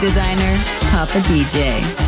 Designer, Papa DJ.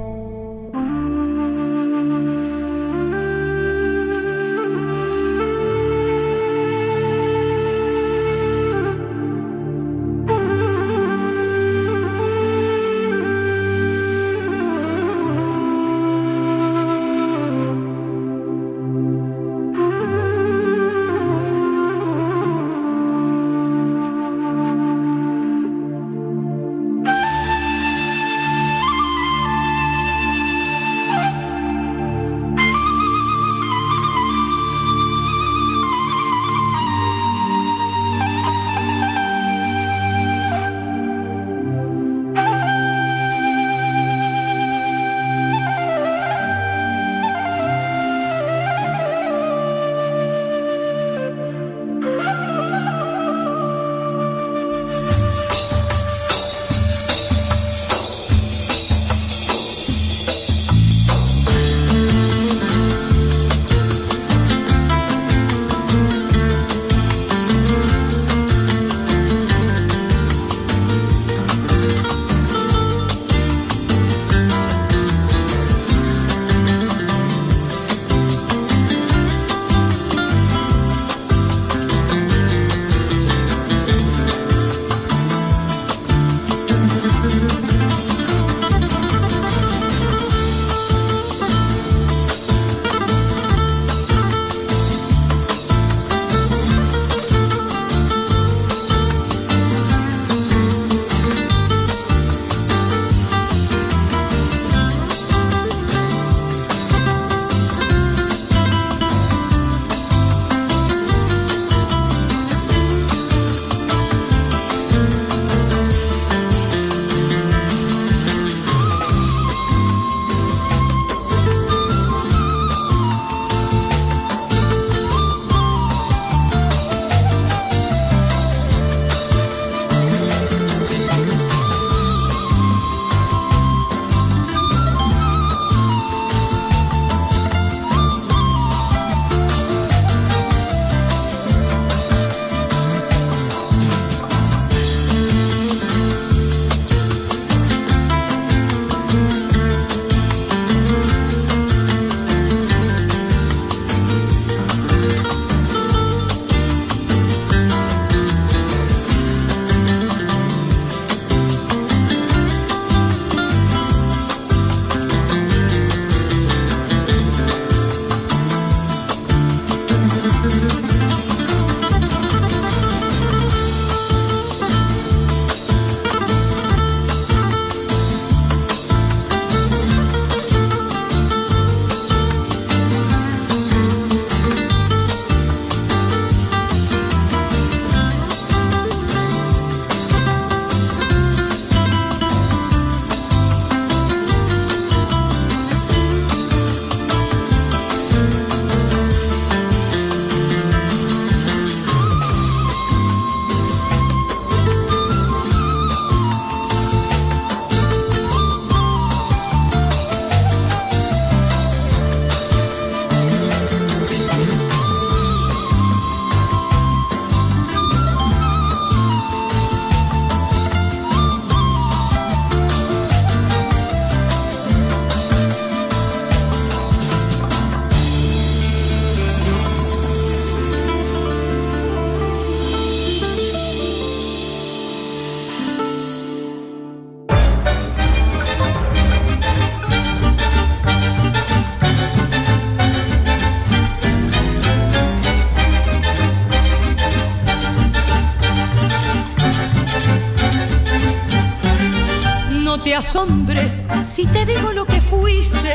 Hombres si te digo lo que fuiste,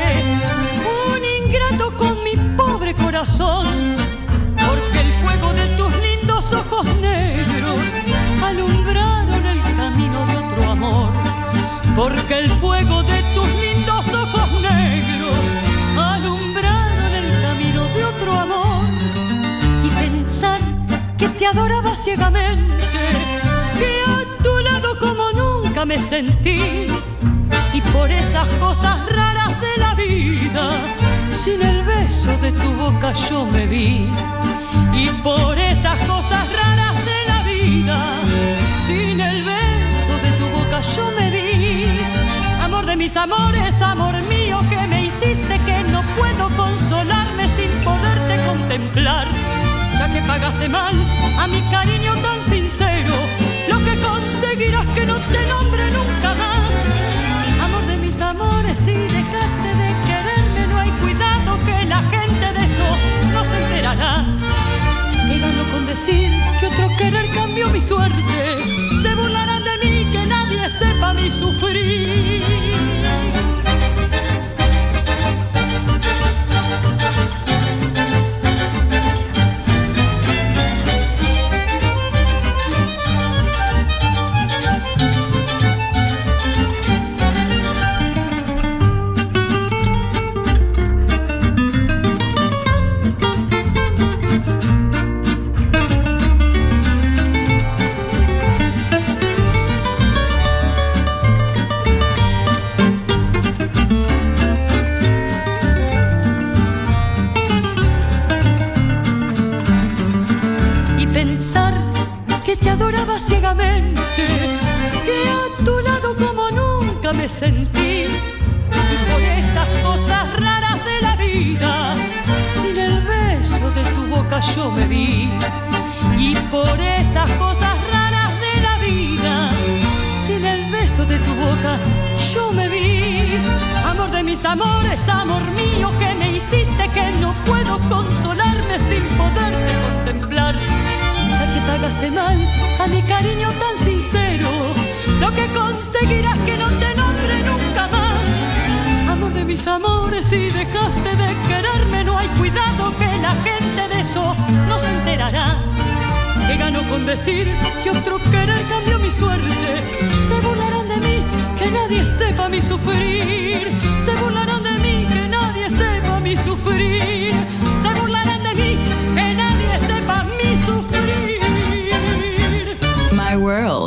un ingrato con mi pobre corazón, porque el fuego de tus lindos ojos negros alumbraron el camino de otro amor, porque el fuego de tus lindos ojos negros alumbraron el camino de otro amor, y pensar que te adoraba ciegamente, que a tu lado me sentí. Y por esas cosas raras de la vida, sin el beso de tu boca yo me vi. Y por esas cosas raras de la vida, sin el beso de tu boca yo me vi. Amor de mis amores, amor mío, que me hiciste que no puedo consolarme sin poderte contemplar, ya que pagaste mal a mi cariño tan sincero lo que conseguirás que no te nombre nunca más. Amor de mis amores, si dejaste de quererme, no hay cuidado que la gente de eso no se enterará. Que gano con decir que otro querer cambió mi suerte. Se burlarán de mí, que nadie sepa mi sufrir. Y por esas cosas raras de la vida, sin el beso de tu boca yo me vi. Y por esas cosas raras de la vida, sin el beso de tu boca yo me vi. Amor de mis amores, amor mío, que me hiciste que no puedo consolarme sin poderte contemplar. Ya que pagaste mal a mi cariño tan sincero, lo que conseguirás que no te nombre nunca más. Amor de mis amores, si dejaste de quererme, no hay cuidado que la gente de eso no se enterará. Que gano con decir que otro querer cambió mi suerte. Se burlarán de mí, que nadie sepa mi sufrir. Se burlarán de mí, que nadie sepa mi sufrir. Se burlarán de mí, que nadie sepa mi sufrir. My World,